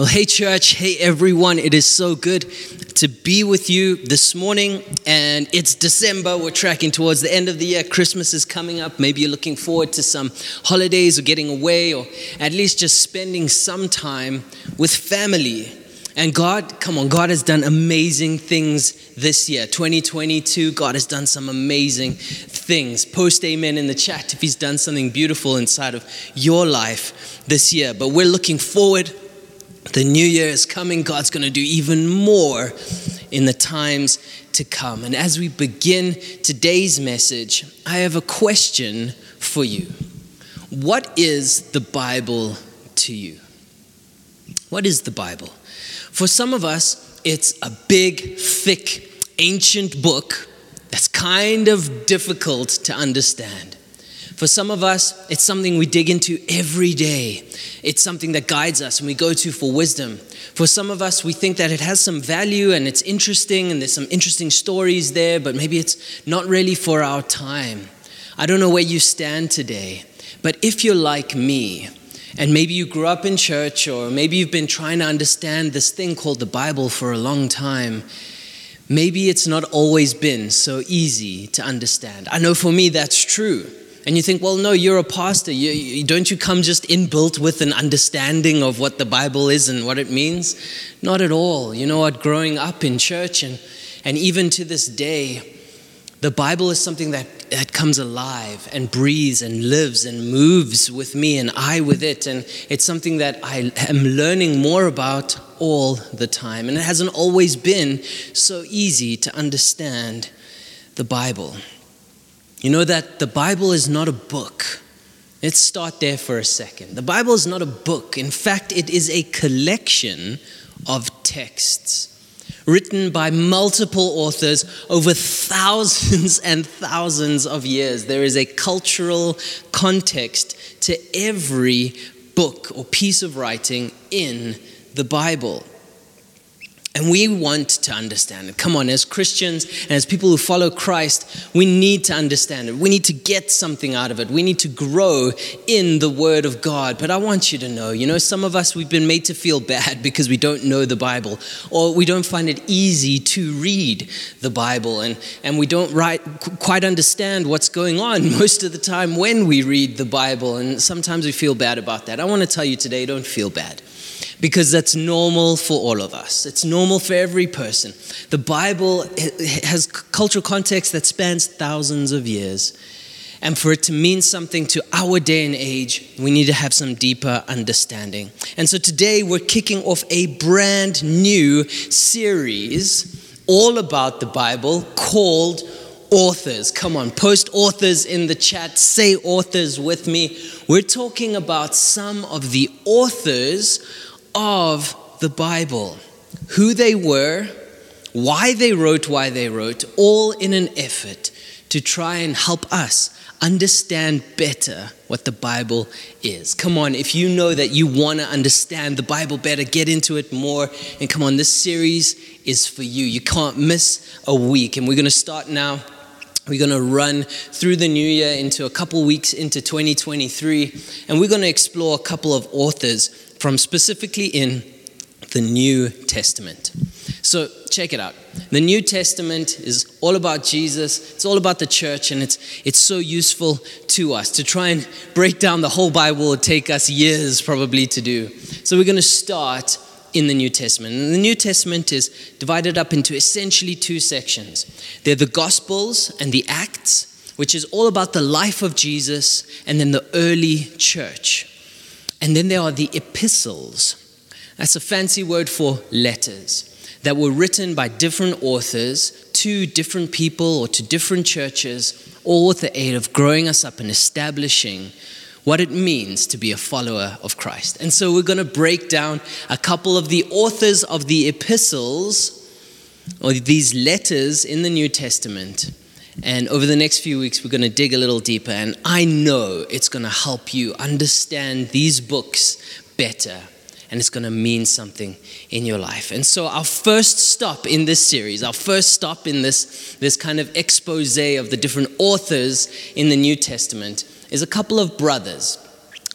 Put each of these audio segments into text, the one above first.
Well, hey, church. Hey, everyone. It is so good to be with you this morning. And it's December. We're tracking towards the end of the year. Christmas is coming up. Maybe you're looking forward to some holidays or getting away or at least just spending some time with family. And God, come on, God has done amazing things this year. 2022, God has done some amazing things. Post amen in the chat if He's done something beautiful inside of your life this year. But we're looking forward the new year is coming. God's going to do even more in the times to come. And as we begin today's message, I have a question for you. What is the Bible to you? What is the Bible? For some of us, it's a big, thick, ancient book that's kind of difficult to understand. For some of us, it's something we dig into every day. It's something that guides us and we go to for wisdom. For some of us, we think that it has some value and it's interesting and there's some interesting stories there, but maybe it's not really for our time. I don't know where you stand today, but if you're like me, and maybe you grew up in church, or maybe you've been trying to understand this thing called the Bible for a long time, maybe it's not always been so easy to understand. I know for me that's true. And you think, well, no, you're a pastor. You, you, don't you come just inbuilt with an understanding of what the Bible is and what it means? Not at all. You know what? Growing up in church and, and even to this day, the Bible is something that, that comes alive and breathes and lives and moves with me and I with it. And it's something that I am learning more about all the time. And it hasn't always been so easy to understand the Bible. You know that the Bible is not a book. Let's start there for a second. The Bible is not a book. In fact, it is a collection of texts written by multiple authors over thousands and thousands of years. There is a cultural context to every book or piece of writing in the Bible. And we want to understand it. Come on, as Christians and as people who follow Christ, we need to understand it. We need to get something out of it. We need to grow in the Word of God. But I want you to know, you know, some of us, we've been made to feel bad because we don't know the Bible or we don't find it easy to read the Bible and, and we don't write, quite understand what's going on most of the time when we read the Bible. And sometimes we feel bad about that. I want to tell you today, don't feel bad because that's normal for all of us. It's normal for every person. The Bible has cultural context that spans thousands of years. And for it to mean something to our day and age, we need to have some deeper understanding. And so today we're kicking off a brand new series all about the Bible called Authors. Come on, post authors in the chat. Say authors with me. We're talking about some of the authors of the Bible, who they were, why they wrote, why they wrote, all in an effort to try and help us understand better what the Bible is. Come on, if you know that you want to understand the Bible better, get into it more. And come on, this series is for you. You can't miss a week. And we're going to start now. We're going to run through the new year into a couple weeks into 2023. And we're going to explore a couple of authors from specifically in the New Testament. So check it out. The New Testament is all about Jesus, it's all about the church, and it's, it's so useful to us. To try and break down the whole Bible would take us years probably to do. So we're going to start in the New Testament. And the New Testament is divided up into essentially two sections they're the Gospels and the Acts, which is all about the life of Jesus, and then the early church. And then there are the epistles. That's a fancy word for letters that were written by different authors to different people or to different churches, all with the aid of growing us up and establishing what it means to be a follower of Christ. And so we're going to break down a couple of the authors of the epistles or these letters in the New Testament and over the next few weeks, we're going to dig a little deeper. And I know it's going to help you understand these books better. And it's going to mean something in your life. And so, our first stop in this series, our first stop in this, this kind of expose of the different authors in the New Testament, is a couple of brothers.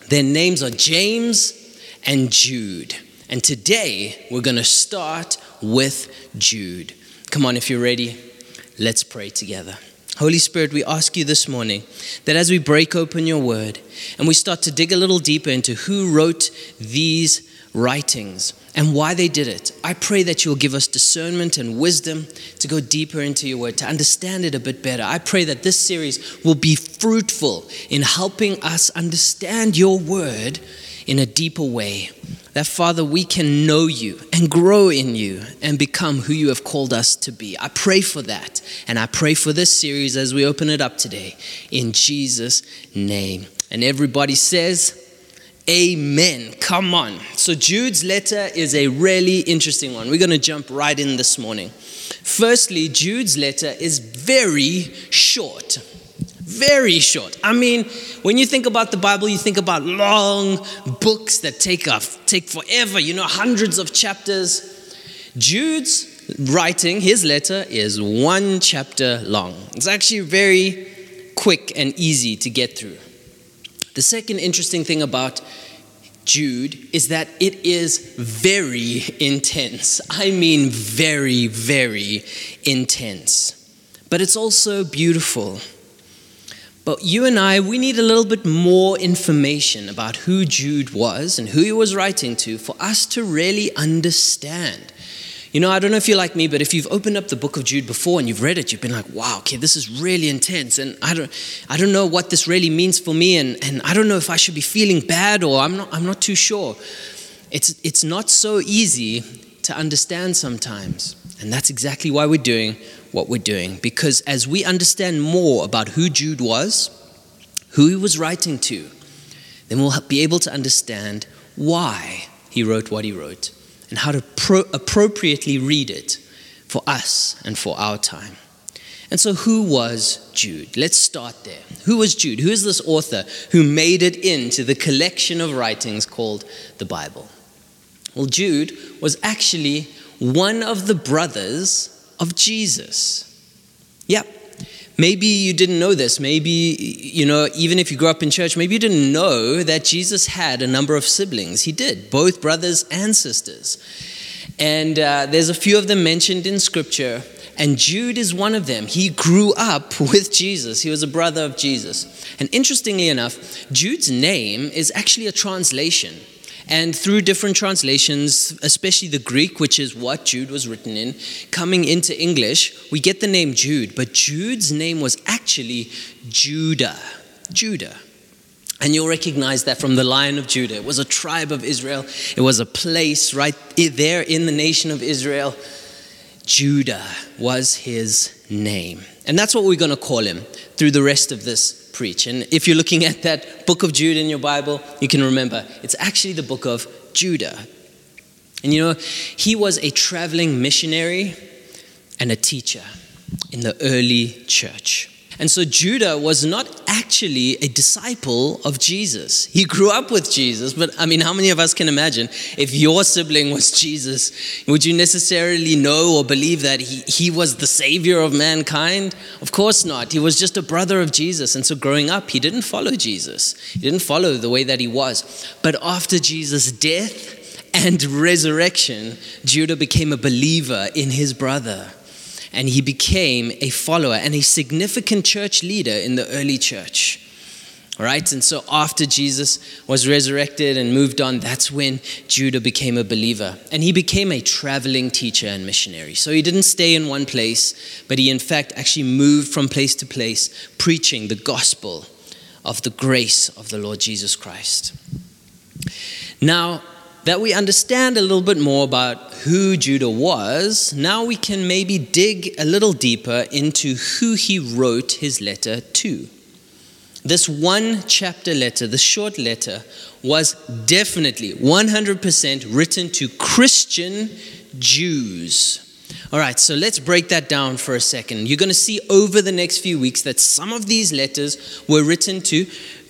Their names are James and Jude. And today we're going to start with Jude. Come on, if you're ready, let's pray together. Holy Spirit, we ask you this morning that as we break open your word and we start to dig a little deeper into who wrote these writings and why they did it, I pray that you'll give us discernment and wisdom to go deeper into your word, to understand it a bit better. I pray that this series will be fruitful in helping us understand your word in a deeper way. That, Father, we can know you and grow in you and become who you have called us to be. I pray for that. And I pray for this series as we open it up today. In Jesus' name. And everybody says, Amen. Come on. So, Jude's letter is a really interesting one. We're going to jump right in this morning. Firstly, Jude's letter is very short. Very short. I mean, when you think about the Bible, you think about long books that take off, take forever, you know, hundreds of chapters. Jude's writing, his letter, is one chapter long. It's actually very quick and easy to get through. The second interesting thing about Jude is that it is very intense. I mean, very, very intense. But it's also beautiful. But you and I, we need a little bit more information about who Jude was and who he was writing to for us to really understand. You know, I don't know if you're like me, but if you've opened up the book of Jude before and you've read it, you've been like, wow, okay, this is really intense. And I don't, I don't know what this really means for me. And, and I don't know if I should be feeling bad or I'm not, I'm not too sure. It's, it's not so easy to understand sometimes. And that's exactly why we're doing what we're doing. Because as we understand more about who Jude was, who he was writing to, then we'll be able to understand why he wrote what he wrote and how to pro- appropriately read it for us and for our time. And so, who was Jude? Let's start there. Who was Jude? Who is this author who made it into the collection of writings called the Bible? Well, Jude was actually one of the brothers of Jesus. Yep. Maybe you didn't know this. Maybe, you know, even if you grew up in church, maybe you didn't know that Jesus had a number of siblings. He did, both brothers and sisters. And uh, there's a few of them mentioned in scripture. And Jude is one of them. He grew up with Jesus. He was a brother of Jesus. And interestingly enough, Jude's name is actually a translation and through different translations, especially the Greek, which is what Jude was written in, coming into English, we get the name Jude. But Jude's name was actually Judah. Judah. And you'll recognize that from the Lion of Judah. It was a tribe of Israel, it was a place right there in the nation of Israel. Judah was his name. And that's what we're going to call him through the rest of this preach. And if you're looking at that book of Jude in your Bible, you can remember it's actually the book of Judah. And you know, he was a traveling missionary and a teacher in the early church. And so Judah was not actually a disciple of Jesus. He grew up with Jesus, but I mean, how many of us can imagine if your sibling was Jesus? Would you necessarily know or believe that he, he was the savior of mankind? Of course not. He was just a brother of Jesus. And so growing up, he didn't follow Jesus, he didn't follow the way that he was. But after Jesus' death, and resurrection, Judah became a believer in his brother and he became a follower and a significant church leader in the early church. All right, and so after Jesus was resurrected and moved on, that's when Judah became a believer. And he became a traveling teacher and missionary. So he didn't stay in one place, but he, in fact, actually moved from place to place, preaching the gospel of the grace of the Lord Jesus Christ. Now, that we understand a little bit more about who Judah was, now we can maybe dig a little deeper into who he wrote his letter to. This one chapter letter, the short letter, was definitely 100% written to Christian Jews. All right, so let's break that down for a second. You're going to see over the next few weeks that some of these letters were written to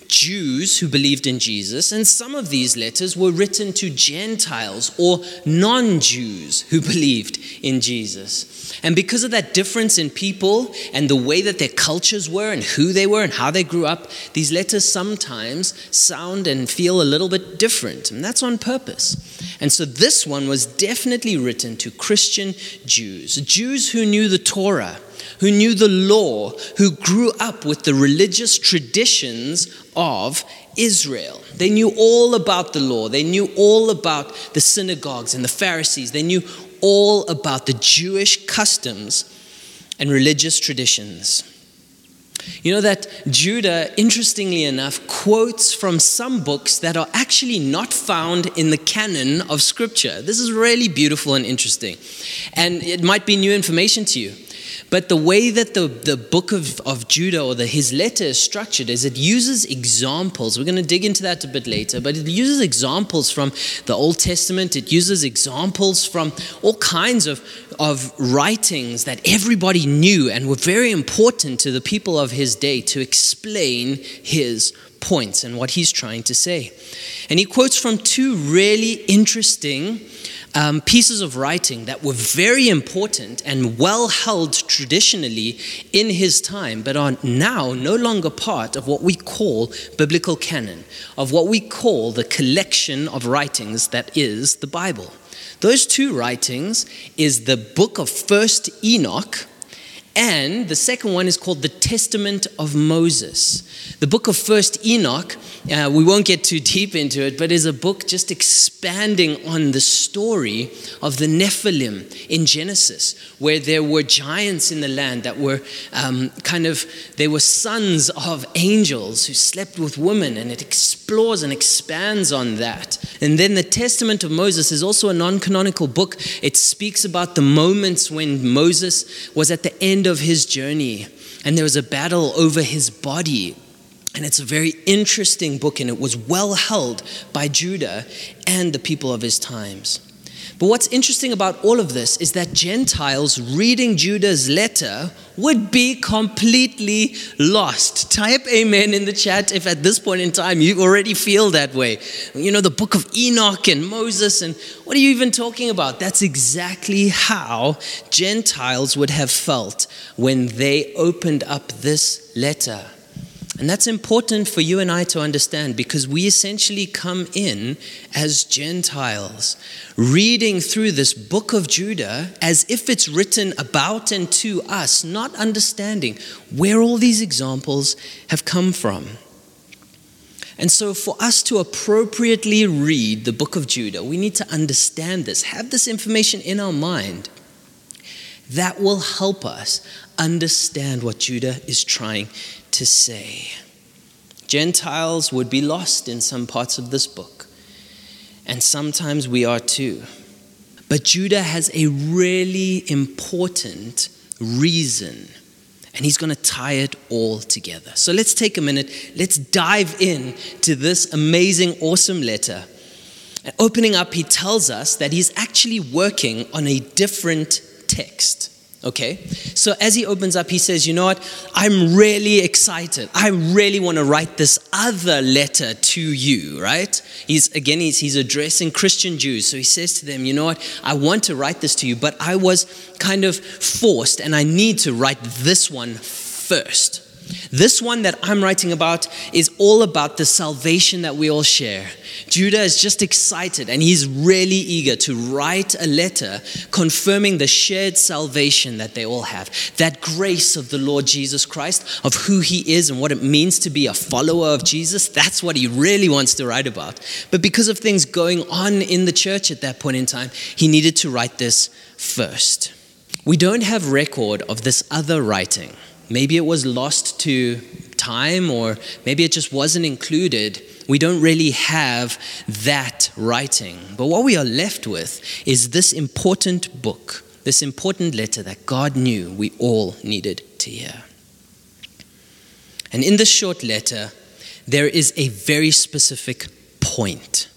Jews who believed in Jesus, and some of these letters were written to Gentiles or non Jews who believed in Jesus. And because of that difference in people and the way that their cultures were and who they were and how they grew up, these letters sometimes sound and feel a little bit different, and that's on purpose. And so this one was definitely written to Christian Jews, Jews who knew the Torah, who knew the law, who grew up with the religious traditions of Israel. They knew all about the law, they knew all about the synagogues and the Pharisees, they knew all about the Jewish customs and religious traditions. You know that Judah, interestingly enough, quotes from some books that are actually not found in the canon of Scripture. This is really beautiful and interesting. And it might be new information to you. But the way that the, the book of, of Judah or the, his letter is structured is it uses examples. We're going to dig into that a bit later, but it uses examples from the Old Testament. It uses examples from all kinds of, of writings that everybody knew and were very important to the people of his day to explain his points and what he's trying to say. And he quotes from two really interesting um, pieces of writing that were very important and well held traditionally in his time, but are now no longer part of what we call biblical canon, of what we call the collection of writings that is the Bible. Those two writings is the book of First Enoch and the second one is called the Testament of Moses. The book of First Enoch, uh, we won't get too deep into it, but is a book just expanding on the story of the Nephilim in Genesis, where there were giants in the land that were um, kind of, they were sons of angels who slept with women, and it explores and expands on that. And then the Testament of Moses is also a non canonical book. It speaks about the moments when Moses was at the of his journey and there was a battle over his body. And it's a very interesting book, and it was well held by Judah and the people of his times. But what's interesting about all of this is that Gentiles reading Judah's letter would be completely lost. Type amen in the chat if at this point in time you already feel that way. You know, the book of Enoch and Moses, and what are you even talking about? That's exactly how Gentiles would have felt when they opened up this letter. And that's important for you and I to understand because we essentially come in as Gentiles, reading through this book of Judah as if it's written about and to us, not understanding where all these examples have come from. And so, for us to appropriately read the book of Judah, we need to understand this, have this information in our mind. That will help us understand what Judah is trying to say. Gentiles would be lost in some parts of this book, and sometimes we are too. But Judah has a really important reason, and he's going to tie it all together. So let's take a minute, let's dive in to this amazing, awesome letter. Opening up, he tells us that he's actually working on a different text. Okay? So as he opens up, he says, You know what? I'm really excited. I really want to write this other letter to you, right? He's, again, he's, he's addressing Christian Jews. So he says to them, You know what? I want to write this to you, but I was kind of forced and I need to write this one first. This one that I'm writing about is all about the salvation that we all share. Judah is just excited and he's really eager to write a letter confirming the shared salvation that they all have. That grace of the Lord Jesus Christ, of who he is and what it means to be a follower of Jesus, that's what he really wants to write about. But because of things going on in the church at that point in time, he needed to write this first. We don't have record of this other writing. Maybe it was lost to time, or maybe it just wasn't included. We don't really have that writing. But what we are left with is this important book, this important letter that God knew we all needed to hear. And in this short letter, there is a very specific point.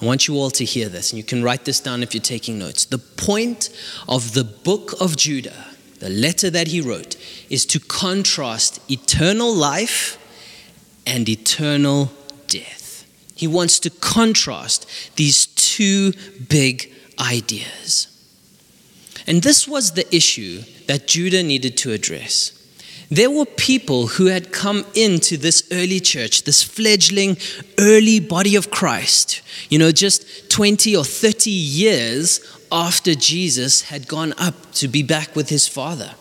I want you all to hear this, and you can write this down if you're taking notes. The point of the book of Judah the letter that he wrote, is to contrast eternal life and eternal death. He wants to contrast these two big ideas. And this was the issue that Judah needed to address. There were people who had come into this early church, this fledgling early body of Christ, you know, just 20 or 30 years after Jesus had gone up to be back with his Father.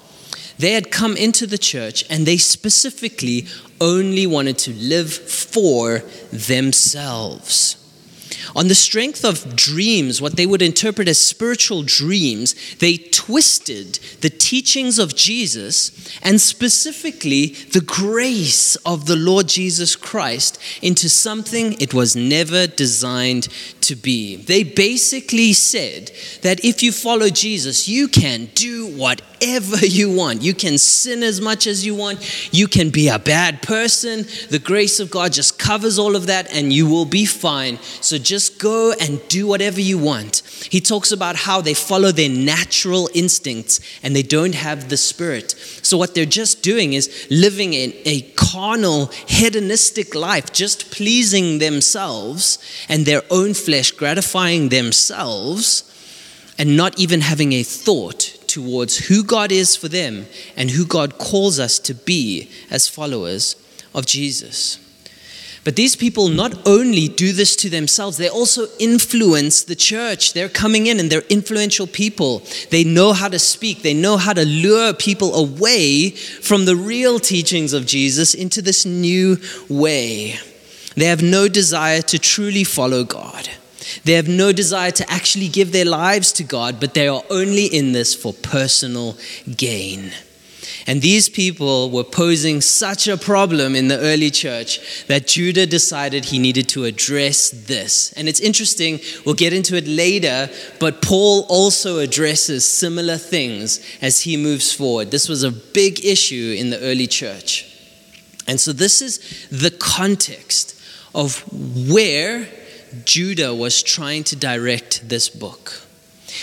They had come into the church and they specifically only wanted to live for themselves. On the strength of dreams, what they would interpret as spiritual dreams, they twisted the teachings of Jesus and specifically the grace of the Lord Jesus Christ into something it was never designed to be. They basically said that if you follow Jesus, you can do whatever you want. You can sin as much as you want. You can be a bad person. The grace of God just covers all of that and you will be fine. So just go and do whatever you want. He talks about how they follow their natural instincts and they don't have the spirit. So, what they're just doing is living in a carnal, hedonistic life, just pleasing themselves and their own flesh, gratifying themselves, and not even having a thought towards who God is for them and who God calls us to be as followers of Jesus. But these people not only do this to themselves, they also influence the church. They're coming in and they're influential people. They know how to speak, they know how to lure people away from the real teachings of Jesus into this new way. They have no desire to truly follow God. They have no desire to actually give their lives to God, but they are only in this for personal gain. And these people were posing such a problem in the early church that Judah decided he needed to address this. And it's interesting, we'll get into it later, but Paul also addresses similar things as he moves forward. This was a big issue in the early church. And so, this is the context of where Judah was trying to direct this book.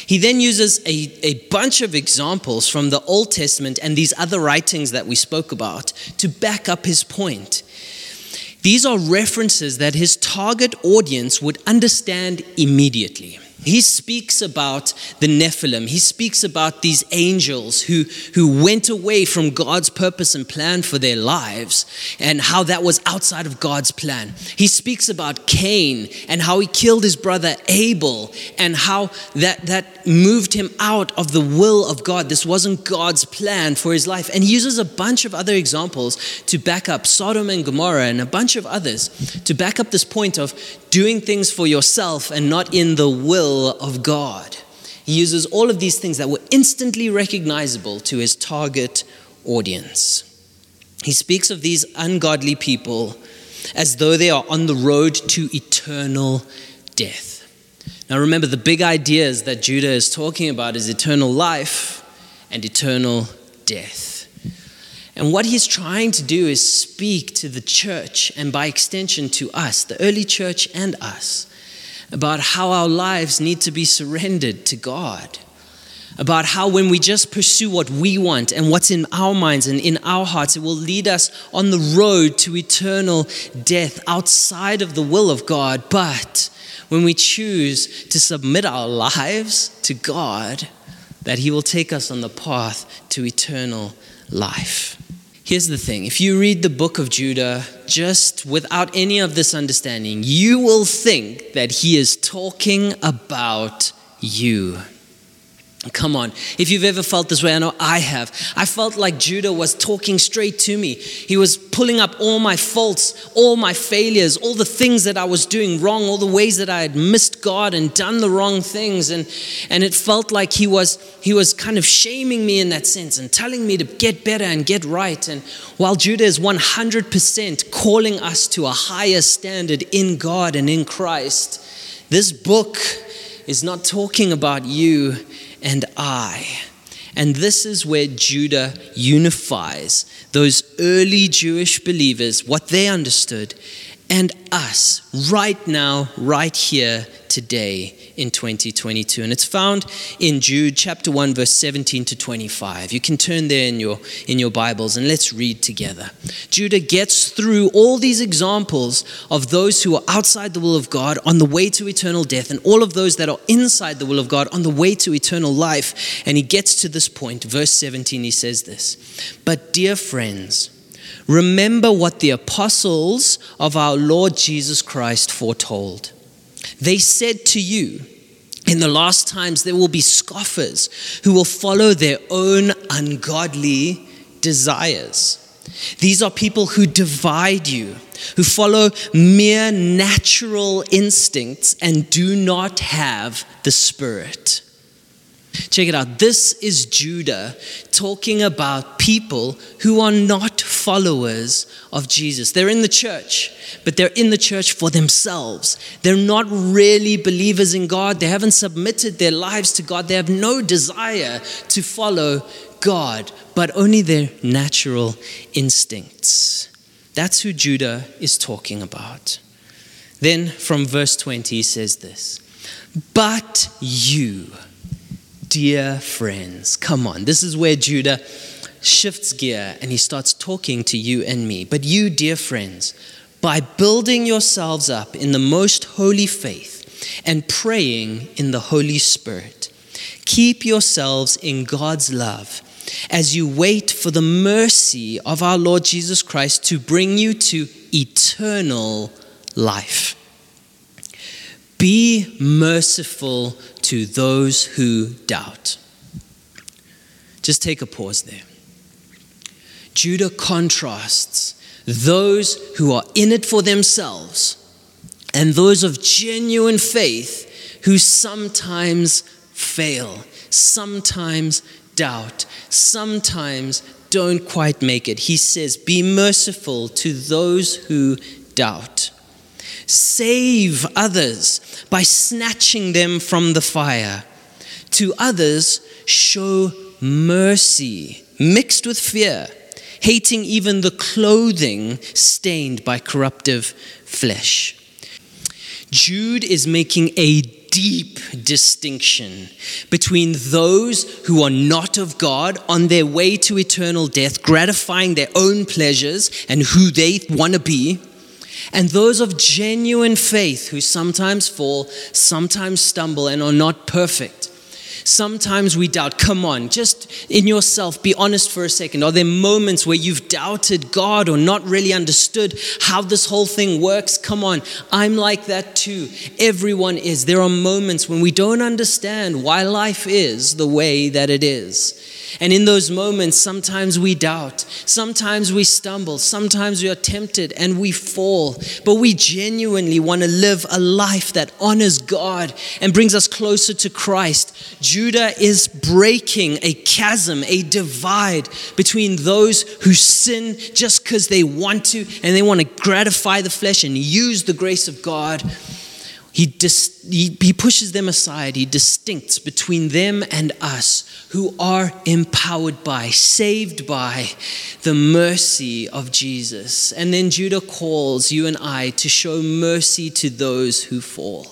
He then uses a, a bunch of examples from the Old Testament and these other writings that we spoke about to back up his point. These are references that his target audience would understand immediately. He speaks about the Nephilim. He speaks about these angels who, who went away from God's purpose and plan for their lives and how that was outside of God's plan. He speaks about Cain and how he killed his brother Abel and how that, that moved him out of the will of God. This wasn't God's plan for his life. And he uses a bunch of other examples to back up Sodom and Gomorrah and a bunch of others to back up this point of doing things for yourself and not in the will of God. He uses all of these things that were instantly recognizable to his target audience. He speaks of these ungodly people as though they are on the road to eternal death. Now remember, the big ideas that Judah is talking about is eternal life and eternal death. And what he's trying to do is speak to the church and by extension to us, the early church and us, about how our lives need to be surrendered to God. About how, when we just pursue what we want and what's in our minds and in our hearts, it will lead us on the road to eternal death outside of the will of God. But when we choose to submit our lives to God, that He will take us on the path to eternal life. Here's the thing if you read the book of Judah just without any of this understanding, you will think that he is talking about you. Come on. If you've ever felt this way, I know I have. I felt like Judah was talking straight to me. He was pulling up all my faults, all my failures, all the things that I was doing wrong, all the ways that I had missed God and done the wrong things. And, and it felt like he was, he was kind of shaming me in that sense and telling me to get better and get right. And while Judah is 100% calling us to a higher standard in God and in Christ, this book is not talking about you and I. And this is where Judah unifies those early Jewish believers, what they understood, and us right now, right here, today in 2022. And it's found in Jude chapter 1, verse 17 to 25. You can turn there in your, in your Bibles and let's read together. Judah gets through all these examples of those who are outside the will of God on the way to eternal death and all of those that are inside the will of God on the way to eternal life. And he gets to this point, verse 17, he says this But dear friends, Remember what the apostles of our Lord Jesus Christ foretold. They said to you, in the last times, there will be scoffers who will follow their own ungodly desires. These are people who divide you, who follow mere natural instincts and do not have the Spirit. Check it out. This is Judah talking about people who are not followers of Jesus. They're in the church, but they're in the church for themselves. They're not really believers in God. They haven't submitted their lives to God. They have no desire to follow God, but only their natural instincts. That's who Judah is talking about. Then from verse 20, he says this But you, dear friends. Come on, this is where Judah shifts gear and he starts talking to you and me. But you, dear friends, by building yourselves up in the most holy faith and praying in the Holy Spirit, keep yourselves in God's love as you wait for the mercy of our Lord Jesus Christ to bring you to eternal life. Be merciful to those who doubt. Just take a pause there. Judah contrasts those who are in it for themselves and those of genuine faith who sometimes fail, sometimes doubt, sometimes don't quite make it. He says, Be merciful to those who doubt. Save others by snatching them from the fire. To others, show mercy mixed with fear, hating even the clothing stained by corruptive flesh. Jude is making a deep distinction between those who are not of God on their way to eternal death, gratifying their own pleasures and who they want to be and those of genuine faith who sometimes fall, sometimes stumble, and are not perfect. Sometimes we doubt. Come on, just in yourself, be honest for a second. Are there moments where you've doubted God or not really understood how this whole thing works? Come on, I'm like that too. Everyone is. There are moments when we don't understand why life is the way that it is. And in those moments, sometimes we doubt, sometimes we stumble, sometimes we are tempted and we fall. But we genuinely want to live a life that honors God and brings us closer to Christ. Judah is breaking a chasm, a divide between those who sin just because they want to and they want to gratify the flesh and use the grace of God he, dis, he, he pushes them aside. He distincts between them and us who are empowered by, saved by the mercy of Jesus. And then Judah calls you and I to show mercy to those who fall,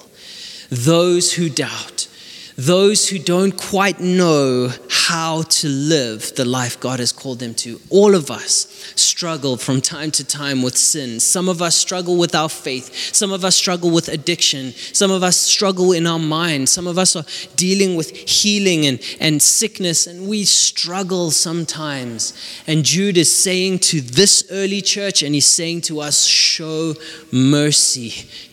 those who doubt, those who don't quite know how to live the life God has called them to. All of us struggle from time to time with sin. Some of us struggle with our faith. Some of us struggle with addiction. Some of us struggle in our mind. Some of us are dealing with healing and, and sickness, and we struggle sometimes. And Jude is saying to this early church, and he's saying to us, show mercy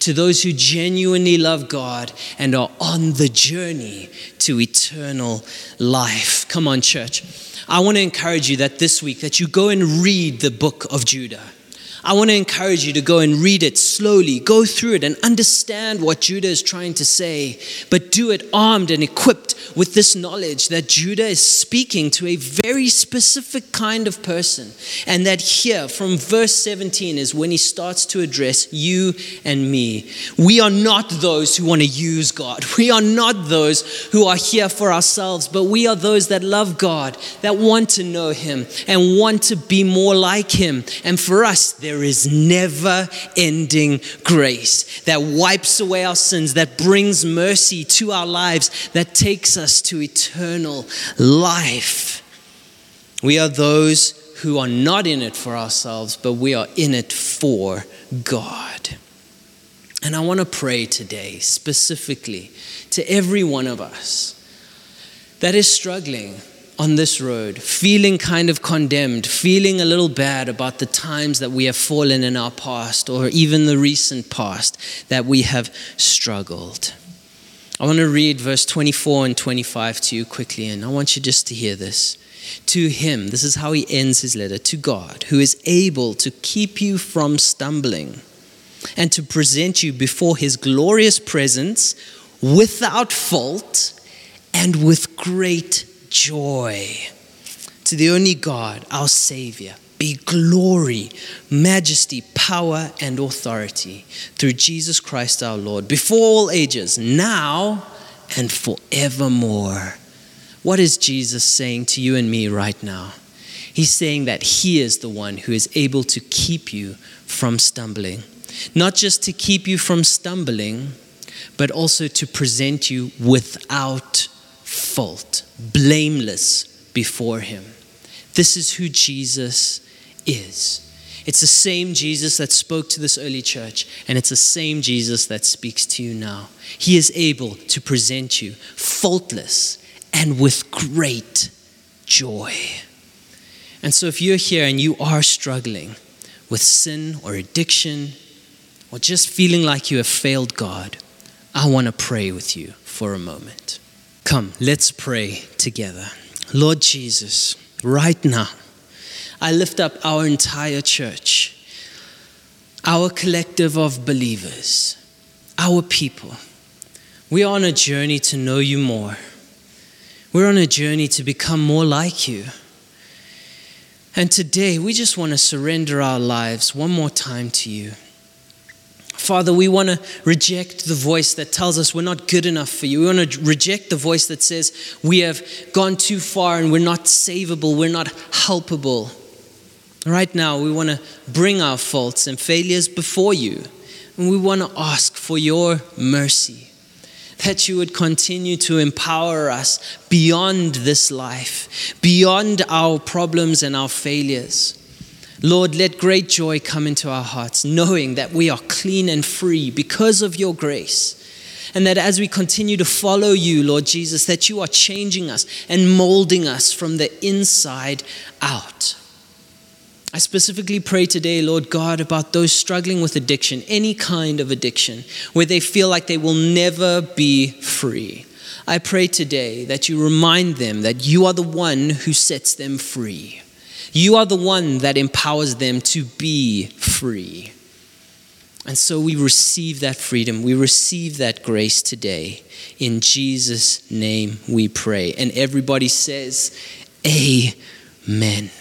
to those who genuinely love God and are on the journey to eternal life. Come on, church. I want to encourage you that this week that you go and read the book of Judah. I want to encourage you to go and read it slowly, go through it and understand what Judah is trying to say, but do it armed and equipped with this knowledge that Judah is speaking to a very specific kind of person. And that here, from verse 17, is when he starts to address you and me. We are not those who want to use God, we are not those who are here for ourselves, but we are those that love God, that want to know Him, and want to be more like Him. And for us, there there is never ending grace that wipes away our sins, that brings mercy to our lives, that takes us to eternal life. We are those who are not in it for ourselves, but we are in it for God. And I want to pray today specifically to every one of us that is struggling on this road, feeling kind of condemned, feeling a little bad about the times that we have fallen in our past or even the recent past that we have struggled. I want to read verse 24 and 25 to you quickly, and I want you just to hear this. To him, this is how he ends his letter, to God, who is able to keep you from stumbling and to present you before his glorious presence without fault and with great joy. To the only God, our Savior, be glory, majesty, power, and authority through Jesus Christ our Lord, before all ages, now and forevermore. What is Jesus saying to you and me right now? He's saying that He is the one who is able to keep you from stumbling. Not just to keep you from stumbling, but also to present you without fault, blameless before Him. This is who Jesus is. It's the same Jesus that spoke to this early church, and it's the same Jesus that speaks to you now. He is able to present you faultless and with great joy. And so, if you're here and you are struggling with sin or addiction, or just feeling like you have failed God, I want to pray with you for a moment. Come, let's pray together. Lord Jesus, right now, I lift up our entire church, our collective of believers, our people. We are on a journey to know you more. We're on a journey to become more like you. And today, we just want to surrender our lives one more time to you. Father, we want to reject the voice that tells us we're not good enough for you. We want to reject the voice that says we have gone too far and we're not savable, we're not helpable. Right now, we want to bring our faults and failures before you. And we want to ask for your mercy, that you would continue to empower us beyond this life, beyond our problems and our failures. Lord, let great joy come into our hearts, knowing that we are clean and free because of your grace. And that as we continue to follow you, Lord Jesus, that you are changing us and molding us from the inside out. I specifically pray today, Lord God, about those struggling with addiction, any kind of addiction, where they feel like they will never be free. I pray today that you remind them that you are the one who sets them free. You are the one that empowers them to be free. And so we receive that freedom. We receive that grace today. In Jesus' name we pray. And everybody says, Amen.